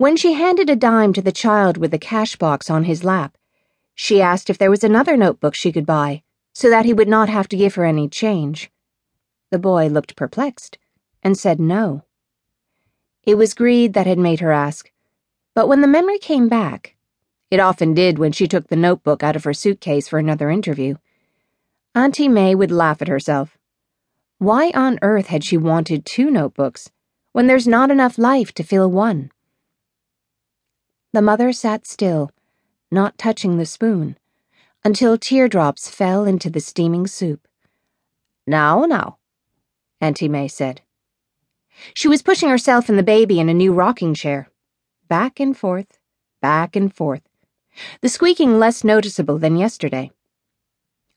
When she handed a dime to the child with the cash box on his lap, she asked if there was another notebook she could buy so that he would not have to give her any change. The boy looked perplexed and said no. It was greed that had made her ask, but when the memory came back, it often did when she took the notebook out of her suitcase for another interview, Auntie Mei would laugh at herself. Why on earth had she wanted two notebooks when there's not enough life to fill one? The mother sat still, not touching the spoon, until teardrops fell into the steaming soup. Now, now, Auntie Mei said. She was pushing herself and the baby in a new rocking chair. Back and forth, back and forth, the squeaking less noticeable than yesterday.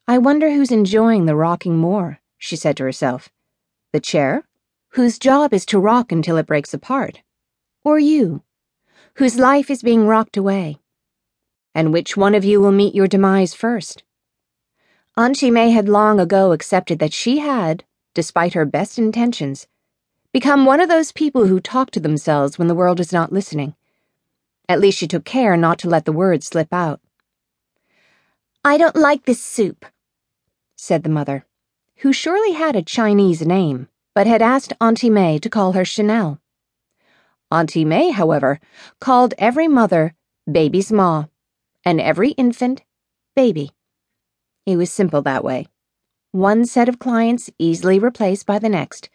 I wonder who's enjoying the rocking more, she said to herself. The chair, whose job is to rock until it breaks apart, or you? Whose life is being rocked away. And which one of you will meet your demise first? Auntie Mei had long ago accepted that she had, despite her best intentions, become one of those people who talk to themselves when the world is not listening. At least she took care not to let the words slip out. I don't like this soup, said the mother, who surely had a Chinese name, but had asked Auntie Mei to call her Chanel. Auntie Mei, however, called every mother baby's ma, and every infant baby. It was simple that way. One set of clients easily replaced by the next.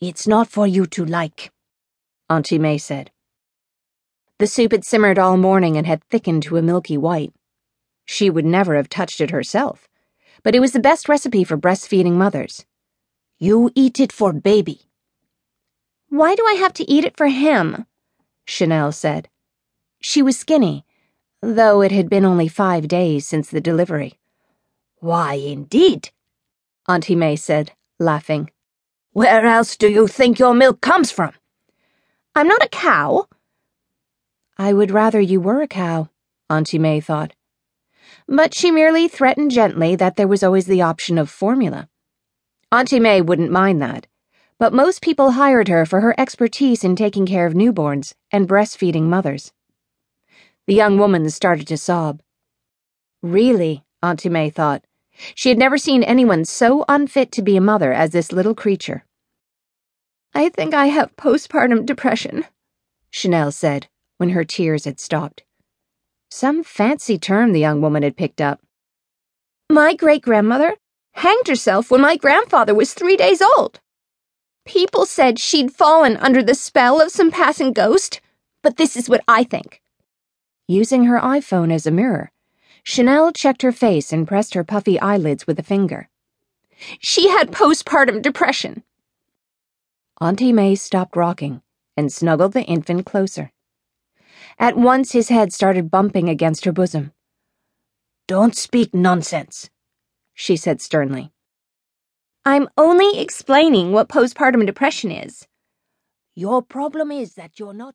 It's not for you to like, Auntie Mei said. The soup had simmered all morning and had thickened to a milky white. She would never have touched it herself, but it was the best recipe for breastfeeding mothers. You eat it for baby. Why do I have to eat it for him? Chanel said. She was skinny, though it had been only five days since the delivery. Why, indeed, Auntie Mei said, laughing. Where else do you think your milk comes from? I'm not a cow. I would rather you were a cow, Auntie Mei thought. But she merely threatened gently that there was always the option of formula. Auntie Mei wouldn't mind that but most people hired her for her expertise in taking care of newborns and breastfeeding mothers. The young woman started to sob. Really, Auntie Mei thought. She had never seen anyone so unfit to be a mother as this little creature. I think I have postpartum depression, Chanel said when her tears had stopped. Some fancy term the young woman had picked up. My great grandmother hanged herself when my grandfather was three days old. People said she'd fallen under the spell of some passing ghost, but this is what I think. Using her iPhone as a mirror, Chanel checked her face and pressed her puffy eyelids with a finger. She had postpartum depression. Auntie Mei stopped rocking and snuggled the infant closer. At once his head started bumping against her bosom. Don't speak nonsense, she said sternly. I'm only explaining what postpartum depression is. Your problem is that you're not